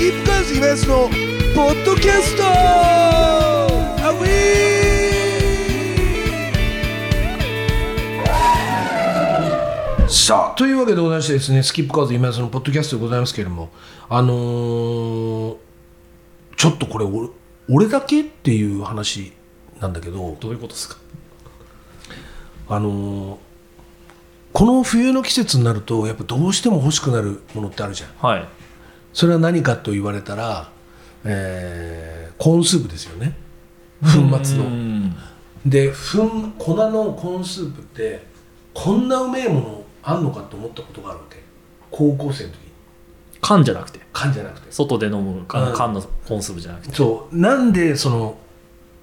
キップカーズイベントのポッドキャストアウィーさあというわけでございましてですねスキップカーズイベントのポッドキャストでございますけれどもあのーちょっとこれ俺俺だけっていう話なんだけどどういうことですか？あのーこの冬の季節になるとやっぱどうしても欲しくなるものってあるじゃん。はいそれは何かと言われたら、えーコーンスープですよね。粉末の。うん。で粉粉のコーンスープってこんなうめえものあんのかと思ったことがあるわけ。高校生の時缶じゃなくて。缶じゃなくて。外で飲む缶,、うん。缶のコーンスープじゃなくて。そう。なんでその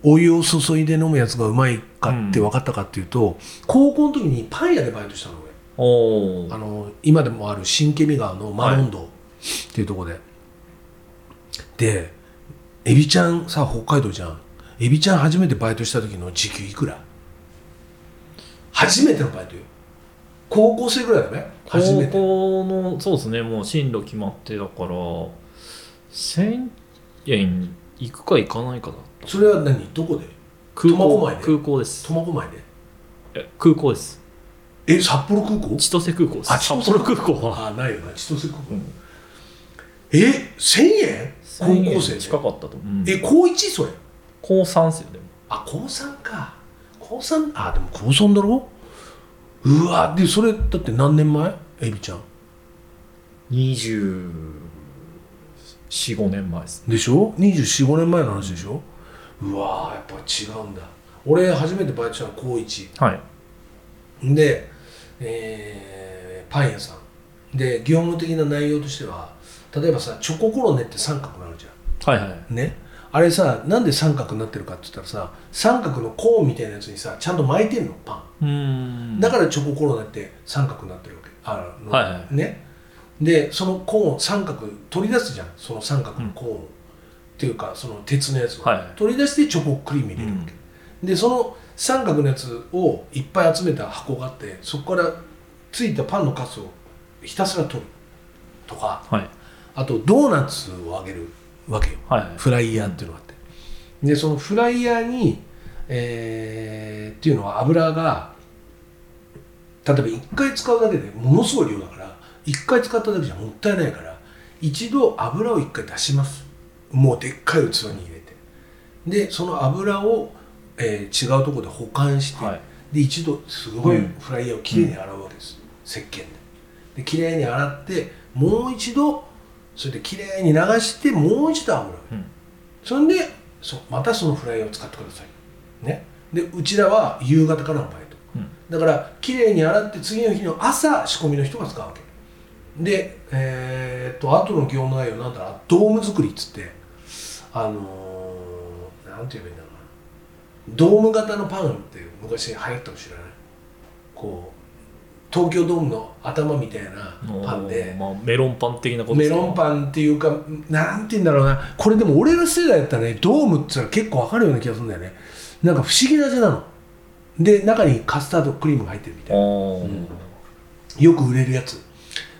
お湯を注いで飲むやつがうまいかって分かったかっていうと、高校の時にパン屋でバイトしたの俺。あの今でもある新ケミ川のマロンドっていうところで、でエビちゃんさ北海道じゃん。エビちゃん初めてバイトした時の時給いくら？初めてのバイトよ。高校生ぐらいだね初め高て校のそうですね。もう進路決まってだから1000円行くか行かないかだそれは何？どこで？空苫小牧で？港空港です。苫小牧で？え空港です。え札幌空港？千歳空港です。あ札幌空港は。あないよな。千歳空港、うんえ1000円？高1000円校生で？近かったと思う、うん。え高1それ？高3っすよでも。あ高3か。高3あでも高3だろ？うわでそれだって何年前？エビちゃん。245年前ですね。でしょ？245年前の話でしょ、うわやっぱ違うんだ。俺初めてバイトしたの高1はい。で、えーパン屋さん。で業務的な内容としては例えばさチョココロネって三角になるじゃはいはい。んね。あれさなんで三角になってるかって言ったらさ三角のコーンみたいなやつにさちゃんと巻いてんのパン。うーん。だからチョココロネって三角になってるわけ。あの、はいはい。ね。でそのコーン三角取り出すじゃん。その三角のコーン、っていうかその鉄のやつを、はい取り出してチョコクリーム入れるわけ、でその三角のやつをいっぱい集めた箱があってそこからついたパンのカスをひたすら取るとか。はいあとドーナツをあげるわけよ。はい。はいフライヤーっていうのがあって。でそのフライヤーに、えーっていうのは油が例えば1回使うだけでものすごい量だから1回使っただけじゃもったいないから一度油を1回出します。もうでっかい器に入れて。でその油を、えー違うところで保管して、はい。で一度すごいうん。フライヤーをきれいに洗うわけです、石鹸で。できれいに洗ってもう一度それできれいに流してもう一度油を。入れるうん。それでそまたそのフライを使ってください。ね。でうちらは夕方からのバイトうん。だからきれいに洗って次の日の朝仕込みの人が使うわけ。でえーっと後の業務内容なんだろう。ドーム作りっつってあのー、なんて言えばいいんだろうな。ドーム型のパンって昔流行ったか知らない。こう東京ドームの頭みたいなパンで。まあ、メロンパン的なことメロンパンっていうかなんて言うんだろうな。これでも俺ら世代だったらねドームって言ったら結構わかるような気がするんだよね。なんか不思議な味なの。で中にカスタードクリームが入ってるみたいな。うん。よく売れるやつ。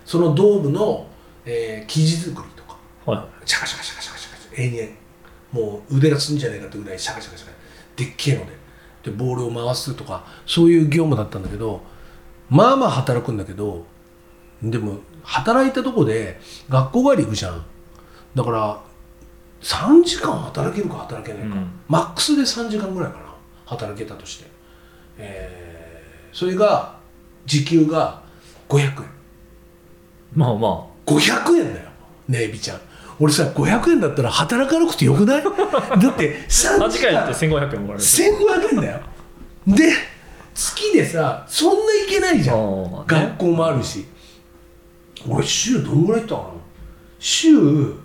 そのドームの、えー生地作りとか。はい。はいシャカシャカシャカシャカシャカ延々もう腕がつんじゃないかってぐらいシャカシャカシャカ。でっけえので。でボールを回すとかそういう業務だったんだけどまあまあ働くんだけどでも働いたとこで学校帰り行くじゃん。だから3時間働けるか働けないか、うん。マックスで3時間ぐらいかな。働けたとして、えーそれが時給が500円。まあま500円だよ。ねえエビちゃん。俺さ500円だったら働かなくてよくない？だって3 あ時間間やって1500円もらえる。1500円だよ。で月でさそんないけないじゃん。ね。学校もあるし。俺週どんぐらい行ったかな？週2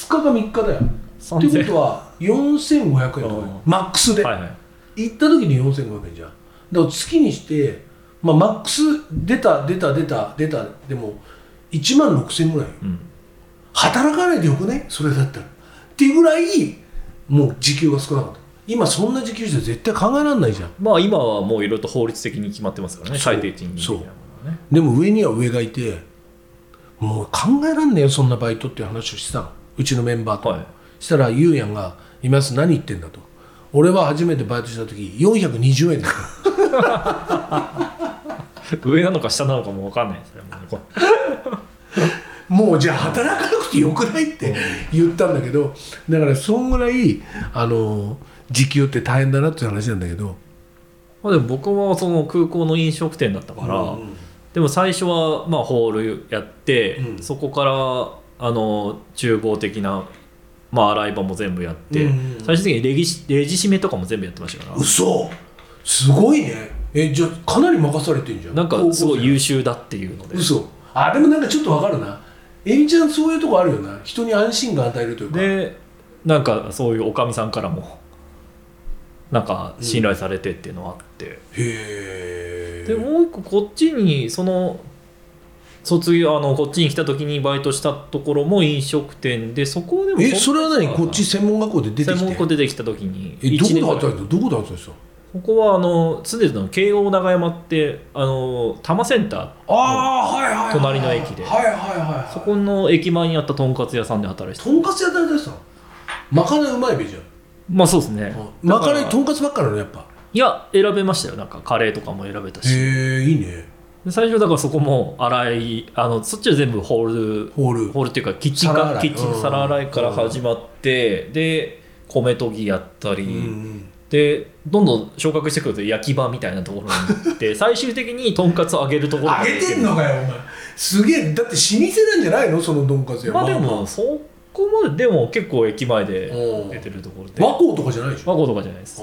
日か3日だよ。って3000ことは4500円とか。マックスで、はいはい。行った時に4500円じゃん。だから月にして、まあ、マックス出た出た出た出たでも1万6000円ぐらいよ。うん。働かないでよくねそれだったら。っていうぐらいもう時給が少なかった今そんな時給じゃ絶対考えられないじゃん。まあ今はもういろいろと法律的に決まってますからね。最低賃金的なものはねでも上には上がいてもう考えらんねえよそんなバイトっていう話をしてたの。うちのメンバーと、はい。したらゆうやんが「今す何言ってんだ」と「俺は初めてバイトした時420円だった」上なのか下なのかも分かんない。ですねもうもうじゃあ働かなくてよくないって言ったんだけどだからそんぐらいあの時給って大変だなっていう話なんだけど。まあでも僕はその空港の飲食店だったから、うんでも最初はまあホールやって、うん。そこからあの厨房的な、まあ、洗い場も全部やって、うん最終的にレギシレジ締めとかも全部やってましたから。嘘。すごいね。えじゃあかなり任されてんじゃん。なんかすごい優優秀だっていうので。嘘。あでもなんかちょっとわかるな。エミちゃんそういうとこあるよな。人に安心感与えるというか。でなんかそういうおかみさんからもなんか信頼されてっていうのはあって、へえでもう一個こっちにその卒業あのこっちに来た時にバイトしたところも飲食店でそこでもえそれは何？こっち専門学校で出て専きて？門校出てきた時にえどこで働いてたどこで働いてたここはあの住んでたの京王長山ってあの多摩センターああはいはいはいはい隣の駅で。はいはいはいはいそこの駅前にあったとんかつ屋さんで働いてた。とんかつ屋で働いてたの？まかないうまいべじゃんまあそうですね。まかないとんかつばっかなのやっぱ。いや選べましたよ。なんかカレーとかも選べたし。へえいいね。で最初だからそこも洗いあのそっちは全部ホールホール。ホールっていうかキッチンかキッチン皿洗いから始まってで米研ぎやったり、うんでどんどん昇格してくると焼き場みたいなところに行って 最終的にとんかつを揚げるところまであげてんのかよお前。すげえだって老舗なんじゃないのそのとんかつ屋。まあでもそこまででも結構駅前でうん。出てるところで和光とかじゃないでしょ？和光とかじゃないです。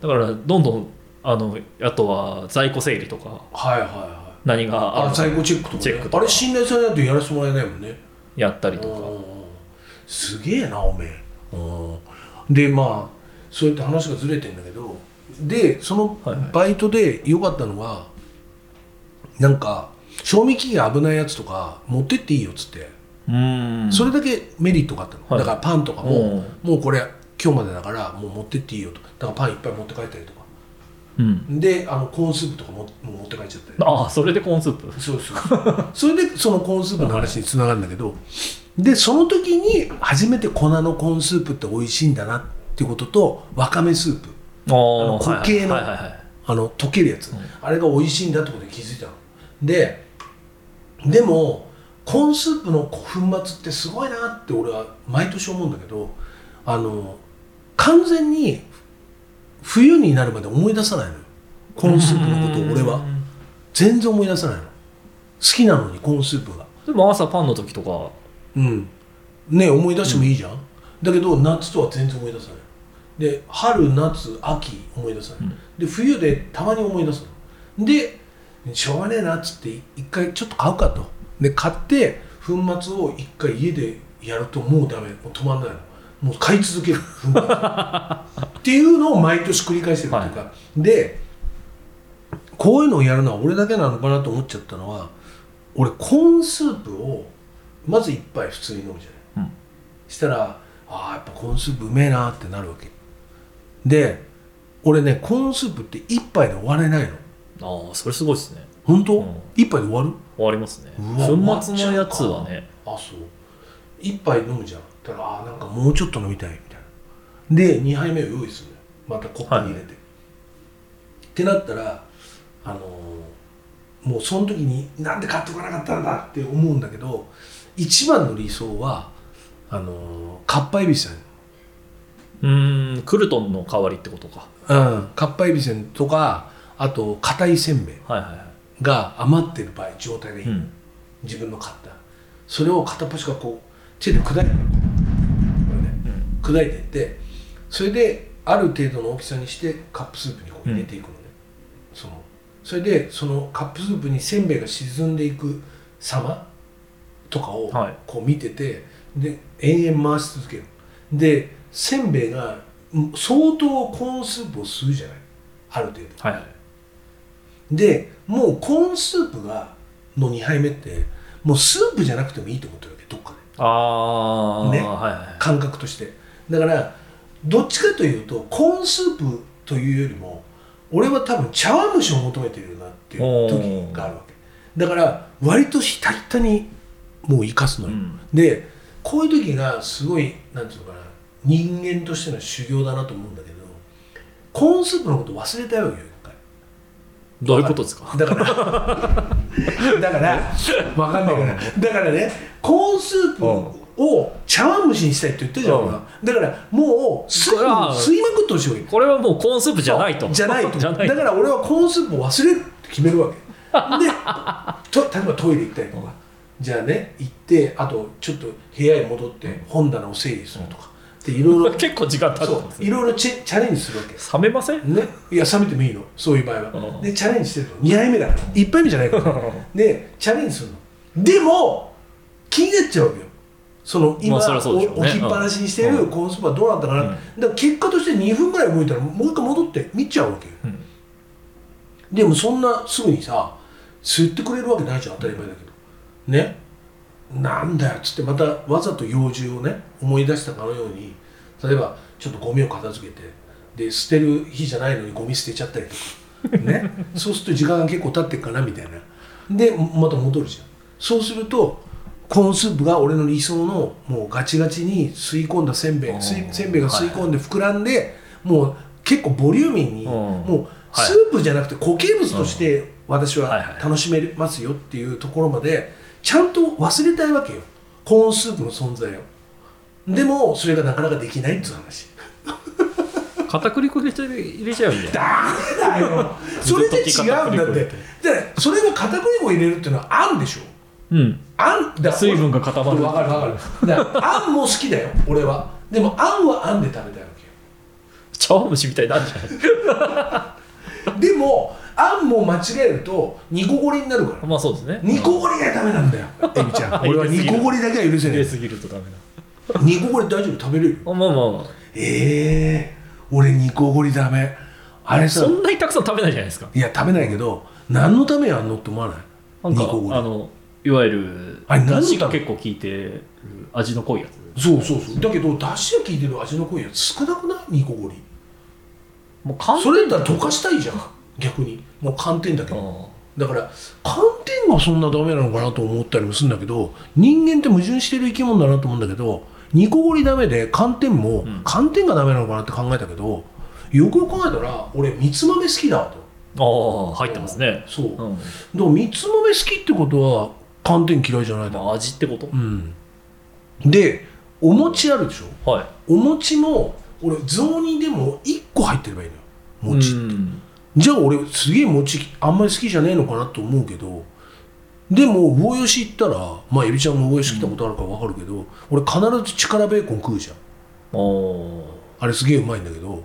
だからどんどんあのあとは在庫整理とか。はいはいはい。何があるあ在庫チェックとか,、チェックとか。あれ信頼されないとやらせてもらえないもんね。やったりとか。うん。すげえなおめえ。うん。でまあそうやって話がずれてんだけど。でそのはいはい。バイトで良かったのは、なんか賞味期限危ないやつとか持ってっていいよっつって、それだけメリットがあったの、はい。だからパンとかも、うん。もうこれ今日までだからもう持ってっていいよとだからパンいっぱい持って帰ったりとか。うん。であのコーンスープとかも持って帰っちゃったり。ああそれでコーンスープ？そうそうそれでそのコーンスープの話につながるんだけど、でその時に初めて粉のコーンスープって美味しいんだなっていうこととわかめスープ。あのあ固形のあの溶けるやつ、うん。あれが美味しいんだってことに気づいたの。ででもコーンスープの粉末ってすごいなって俺は毎年思うんだけどあの完全に冬になるまで思い出さないのよ。コーンスープのことを俺は。うん全然思い出さないの。好きなのにコーンスープが。でも朝パンの時とか。うん。ね思い出してもいいじゃん、だけど夏とは全然思い出さない。で春夏秋思い出さない、うん。で冬でたまに思い出すの。でしょうがねえなっつって一回ちょっと買うかとで買って粉末を一回家でやるともうダメ。もう止まんないの。もう買い続ける粉末。っていうのを毎年繰り返してるっていうか、でこういうのをやるのは俺だけなのかなと思っちゃったのは俺コーンスープをまず一杯普通に飲むじゃない、うん。したらああやっぱコーンスープうめえなってなるわけ。で俺ねコーンスープって一杯で終われないの。ああそれすごいですね。本当、うん。一杯で終わる？終わりますね。粉末のやつはね。あそう。一杯飲むじゃん。だからあーなんかもうちょっと飲みたいみたいな。で2杯目を用意する。またコップに入れて、ってなったらあのーもうその時になんで買ってこなかったんだ？って思うんだけど一番の理想はあのーかっぱえびせん。うーんクルトンの代わりってことか。うん。かっぱえびせんとかあと硬いせんべい。はいはいはが余ってる場合状態でいい、いうん。自分の買った。それを片っ端からこう手で砕いてね。うん。砕いていってそれである程度の大きさにしてカップスープにこう入れていくのね、そのそれでそのカップスープにせんべいが沈んでいく様とかをはい。こう見てて、で延々回し続ける。でせんべいがうん相当コーンスープを吸うじゃない。ある程度。はいはいでもうコーンスープがの2杯目ってもうスープじゃなくてもいいと思ってるわけどっかで。ああ、ね。はいはい感覚として。だからどっちかというとコーンスープというよりも俺は多分茶碗蒸しを求めてるよなっていう時があるわけ。だから割とひたひたにもう生かすのよ、うん。でこういう時がすごいなんていうのかな人間としての修行だなと思うんだけどコーンスープのこと忘れたよどういうことですか？だから だから分かんないからだからねコーンスープを茶碗蒸しにしたいって言ってるじゃん、だからもう吸いまくってほしいわけ。これはもうコーンスープじゃないと。じゃないと。だから俺はコーンスープを忘れるって決めるわけ。で と例えばトイレ行ったりとか。じゃあね行ってあとちょっと部屋へ戻って本棚を整理するとかでいろいろ結構時間経ってますね。いろいろチャレンジするわけ。冷めません？ね、いや冷めてもいいの。そういう場合は、うん。でチャレンジしてるの。2杯目だから。1杯目じゃないから。でチャレンジするの。でも気になっちゃうわけよ。その今、まあね。置きっぱなしにしてるうん。コーンスープはどうなったかな、うん。だから結果として2分ぐらい動いたらもう一回戻って見ちゃうわけよ、うん。でもそんなすぐにさ吸ってくれるわけないじゃん。当たり前だけど。ねなんだよっつってまたわざと用事をね思い出したかのように例えばちょっとゴミを片付けてで捨てる日じゃないのにゴミ捨てちゃったりとかね。そうすると時間が結構経ってるかなみたいな。でまた戻るじゃん。そうするとコーンスープが俺の理想のもうガチガチに吸い込んだせんべいせんべいが吸い込んで膨らんで、もう結構ボリューミーに、うん。もうはいスープじゃなくて固形物として私ははいはい。楽しめますよっていうところまでちゃんと忘れたいわけよ。コーンスープの存在を。でもそれがなかなかできないっていう話。片栗粉入れちゃ入れちゃえばいいんじゃダメだよ。それで違うんだって。でそれが片栗粉を入れるっていうのはあんでしょ。うん。あんだ水分が固まる。わかるわかる。だからあんも好きだよ俺は。でもあんはあんで食べたいわけよ。茶碗蒸しみたいになるじゃない。でもあんも間違えると煮こごりになるから。まあそうですね。煮こごりがダメなんだよエビちゃん。俺は煮こごりだけは許せない。入れすぎるとダメ煮こごり大丈夫？食べれる？だまあまええ俺煮こごりダメ。あれさ。あそんなにたくさん食べないじゃないですか。いや食べないけど何のためやんのって思わない？なごり。あのいわゆるあれ何のため？出汁が結構効いてる味の濃いやつ。そうそうそう。だけどだしが効いてる味の濃いやつ少なくない？煮こごり。もう寒それだったら溶かしたいじゃん逆にもう寒天だけ。どだから寒天がそんなダメなのかなと思ったりもするんだけど人間って矛盾してる生き物だなと思うんだけど煮こごりダメで寒天も、ん。寒天がダメなのかなって考えたけどよくよく考えたら俺みつ豆好きだわと。ああ入ってますね。そう、だかうん。らみつ豆好きってことは寒天嫌いじゃないだろ。まあ味ってこと？うん。でお餅あるでしょ？はい。お餅も俺雑煮でも1個入ってればいいのよ。餅、うんじゃあ俺すげえ餅あんまり好きじゃねえのかなと思うけどでも魚吉行ったらまあエビちゃんも魚吉来たことあるから分かるけど、俺必ず力ベーコン食うじゃん。あれすげえうまいんだけど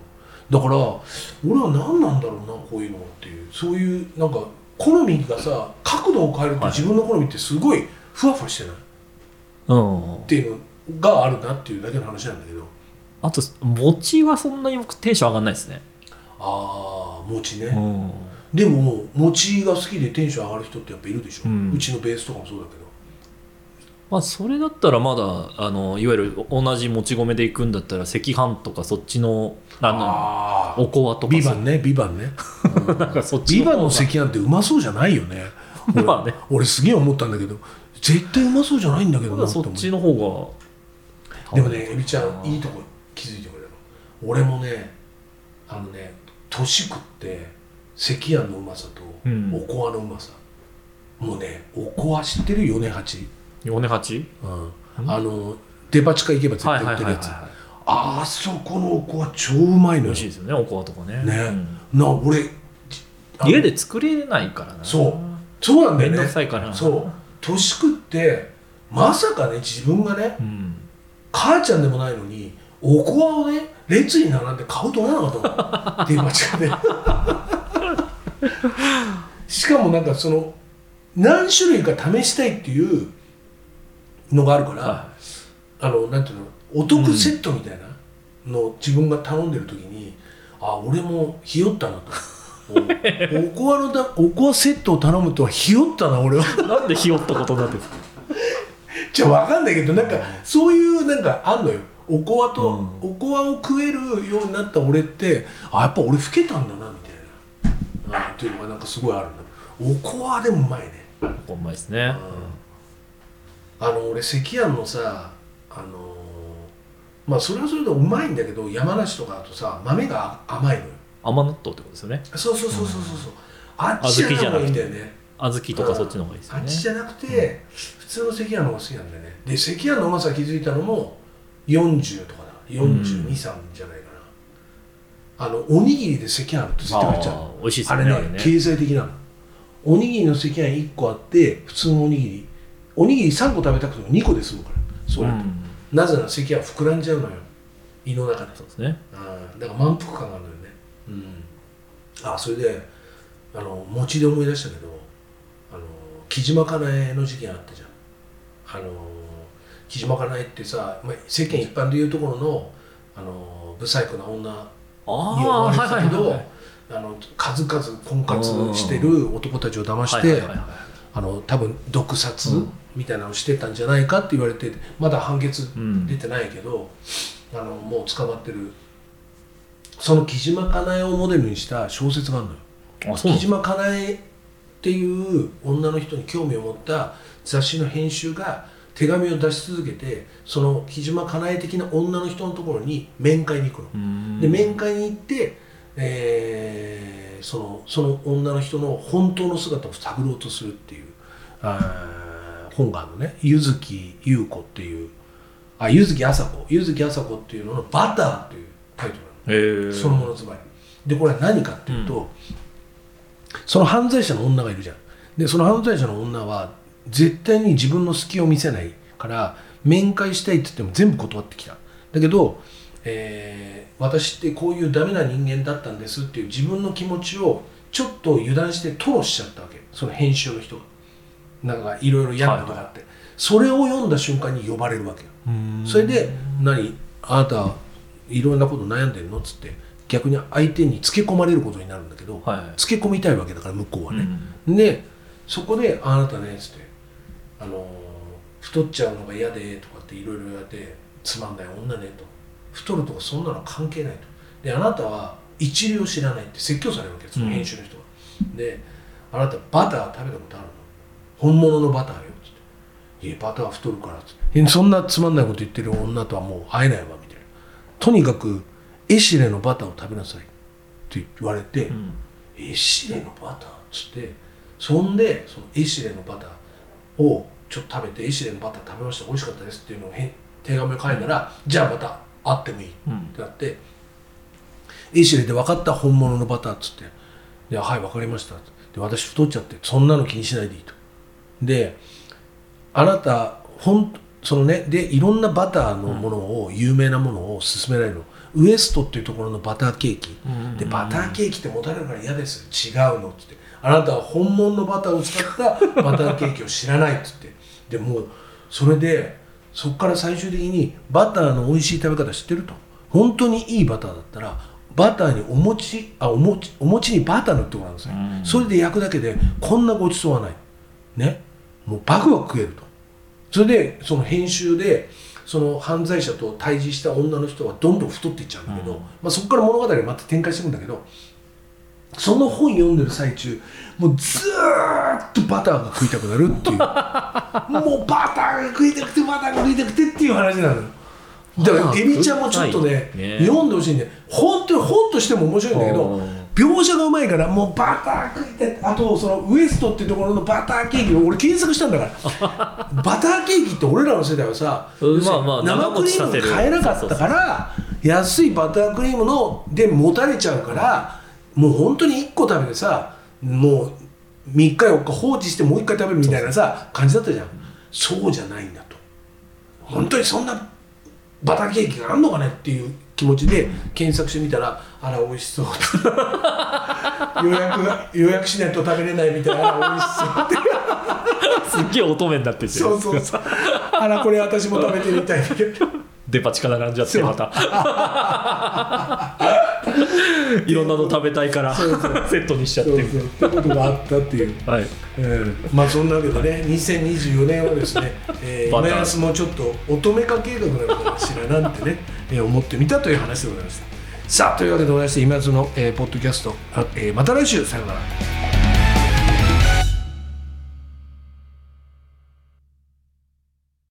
だから俺は何なんだろうなこういうのっていう。そういうなんか好みがさ角度を変えるとはい。自分の好みってすごいふわふわしてない？うん。っていうのがあるなっていうだけの話なんだけど。あと餅はそんなに僕テンション上がんないですねああ餅ね、うん。でも餅が好きでテンション上がる人ってやっぱいるでしょ、ううんちのベースとかもそうだけど。まあそれだったらまだあのいわゆる同じもち米で行くんだったら赤飯とかそっちのあのあおこわとかビバンねビバンね。なんかそっちビバンの赤飯ってうまそうじゃないよね。俺まあね。俺すげえ思ったんだけど絶対うまそうじゃないんだけどまだそなっちの方が。でもねエビちゃんいいとこ気づいてくれるの。俺もねあのね年食って赤飯のうまさとうん。おこわのうまさ、もうねおこわ知ってる米八、米八？うん、あのデパ地下行けば絶はい対売ってるやつ、あそこのおこわ超うまいのよ。味しいですよねおこわとかね。ね。うん。な俺家で作れないからな。そう。そうなんだよね。くさいから。なそう。年食ってまさかね自分がねうん。母ちゃんでもないのにおこわをね列に並んで買うと思わなかったもん。デパ地下でしかもなんかその何種類か試したいっていうのがあるから、はあのなんていうのお得セットみたいなのを自分が頼んでる時に、あ俺もひよったなと。おおこわのだおこわセットを頼むとはひよったな俺は。いなんでひよったことになってるんですか？じゃあ分かんないけどなんかそういうなんかあんのよおこわと、うん。おこわを食えるようになった俺ってあやっぱ俺老けたんだなみたいな。あっていうのがなんかすごいあるんだおこわでもうまいね。うまいですね。あの俺赤飯のさああのーまあそれはそれでうまいんだけど山梨とかだとさ豆が甘いのよ。甘納豆ってことですよね。そうそうそうそうそうそう。あっちじゃない方がいいんだよね。小豆とかそっちの方がいいですよあっねちじゃなくて、普通の赤飯の方が好きなんだよね。で赤飯のうまさ気づいたのも40とかだ。423、3じゃないかな。あのおにぎりで赤飯あると絶対買っちゃうあー美味しいですあれねよねあれね。経済的なの。おにぎりの赤飯1個あって普通のおにぎり。おにぎり3個食べたくても2個で済むから。そうれ、ん。なぜなら赤飯は膨らんじゃうのよ。胃の中で。そうですね。うん。だから満腹感があるのよね。うん。あそれであの餅で思い出したけどあの木島かなえの事件あったじゃん。あの木島かなえってさ、まあ、世間一般でいうところのあの不細工な女にあ思われてたけど、はいあの数々婚活してる男たちを騙して、あの多分毒殺うん。みたいなのをしてたんじゃないかって言われてまだ判決うん。出てないけど、あのもう捕まってる。その木島かなえをモデルにした小説があるのよ。木島かなえっていう女の人に興味を持った雑誌の編集が手紙を出し続けてその木島かなえ的な女の人のところに面会に行くの。うん。で面会に行って、えーそのその女の人の本当の姿を探ろうとするっていうあー本があるのね。柚木優子っていうあ柚木麻子柚木麻子っていうのの「バター」っていうタイトルなの。そのものつまりでこれは何かっていうと、その犯罪者の女がいるじゃん。でその犯罪者の女は絶対に自分の隙を見せないから面会したいって言っても全部断ってきた。だけど、えー私ってこういうダメな人間だったんですっていう自分の気持ちをちょっと油断して吐露しちゃったわけ。その編集の人が。なんかいろいろ嫌なことがあって、それを読んだ瞬間に呼ばれるわけよ。それで「何？あなたいろんなこと悩んでるの?」っつって逆に相手につけ込まれることになるんだけど、はい。つけ込みたいわけだから向こうはね、うん。でそこで「あなたね」っつって「あのー太っちゃうのが嫌で」とかっていろいろ言われて「つまんない女ね」と「太るとかそんなの関係ない」と「であなたは一流を知らない」って説教されるわけその編集の人が、で「あなたバター食べたことあるの？本物のバターよ」っつって「いやバター太るから」っつって。え「そんなつまんないこと言ってる女とはもう会えないわ」みたいな。とにかくエシレのバターを食べなさいって言われて、うん。エシレのバターっつって。そんでそのエシレのバターをちょっと食べてエシレのバター食べました美味しかったですっていうのをへ手紙を書いたら、じゃあまた会ってもいいっうん。てなってエシレで分かった本物のバターっつって「ではい分かりました」で私太っちゃってそんなの気にしないでいいと。であなたほんそのねでいろんなバターのものを、有名なものを勧められるのウエストっていうところのバターケーキ、うん。でバターケーキって持たれるから嫌です違うのっつって。あなたは本物のバターを使ったバターケーキを知らないっつって。でもうそれでそこから最終的にバターの美味しい食べ方知ってると。本当にいいバターだったらバターにお餅あお餅お餅にバター塗ってごらんなさい、うん。それで焼くだけでこんなごちそうはない。ね。もうバクバク食えると。それでその編集でその犯罪者と対峙した女の人はどんどん太っていっちゃうんだけど、うんまあ、そこから物語がまた展開していくんだけどその本読んでる最中もうずーっとバターが食いたくなるっていう。もうバターが食いたくてバターが食いたくてっていう話なの。よだからエビちゃんもちょっとねね。読んでほしいんで本当に本としても面白いんだけどうん描写がうまいからもうバター食いてあとそのウエストっていうところのバターケーキを俺検索したんだから。バターケーキって俺らの世代はさ、うんまあまあ生クリームが買えなかったから安いバタークリームので持たれちゃうからもう本当に1個食べてさもう3日4日放置してもう1回食べるみたいなさ感じだったじゃん。そうじゃないんだと。本当にそんなバターケーキがあんのかねっていう気持ちで検索してみたらあら美味しそう。予約が予約しないと食べれないみたいな。あら美味しそうって。すっげえ乙女になっててそうそうそう。あらこれ私も食べてみたい。デパ地下並んじゃってまた。いろんなの食べたいからセットにしちゃって。そうそう。ってことがあったっていう、はい。えーまあそんなわけでね2024年はですね、えー、バター。今安もちょっと乙女化計画なのかもしれないなんてね、えー思ってみたという話でございましたさあというわけでございまして今津の、えーポッドキャスト、えーまた来週さようなら。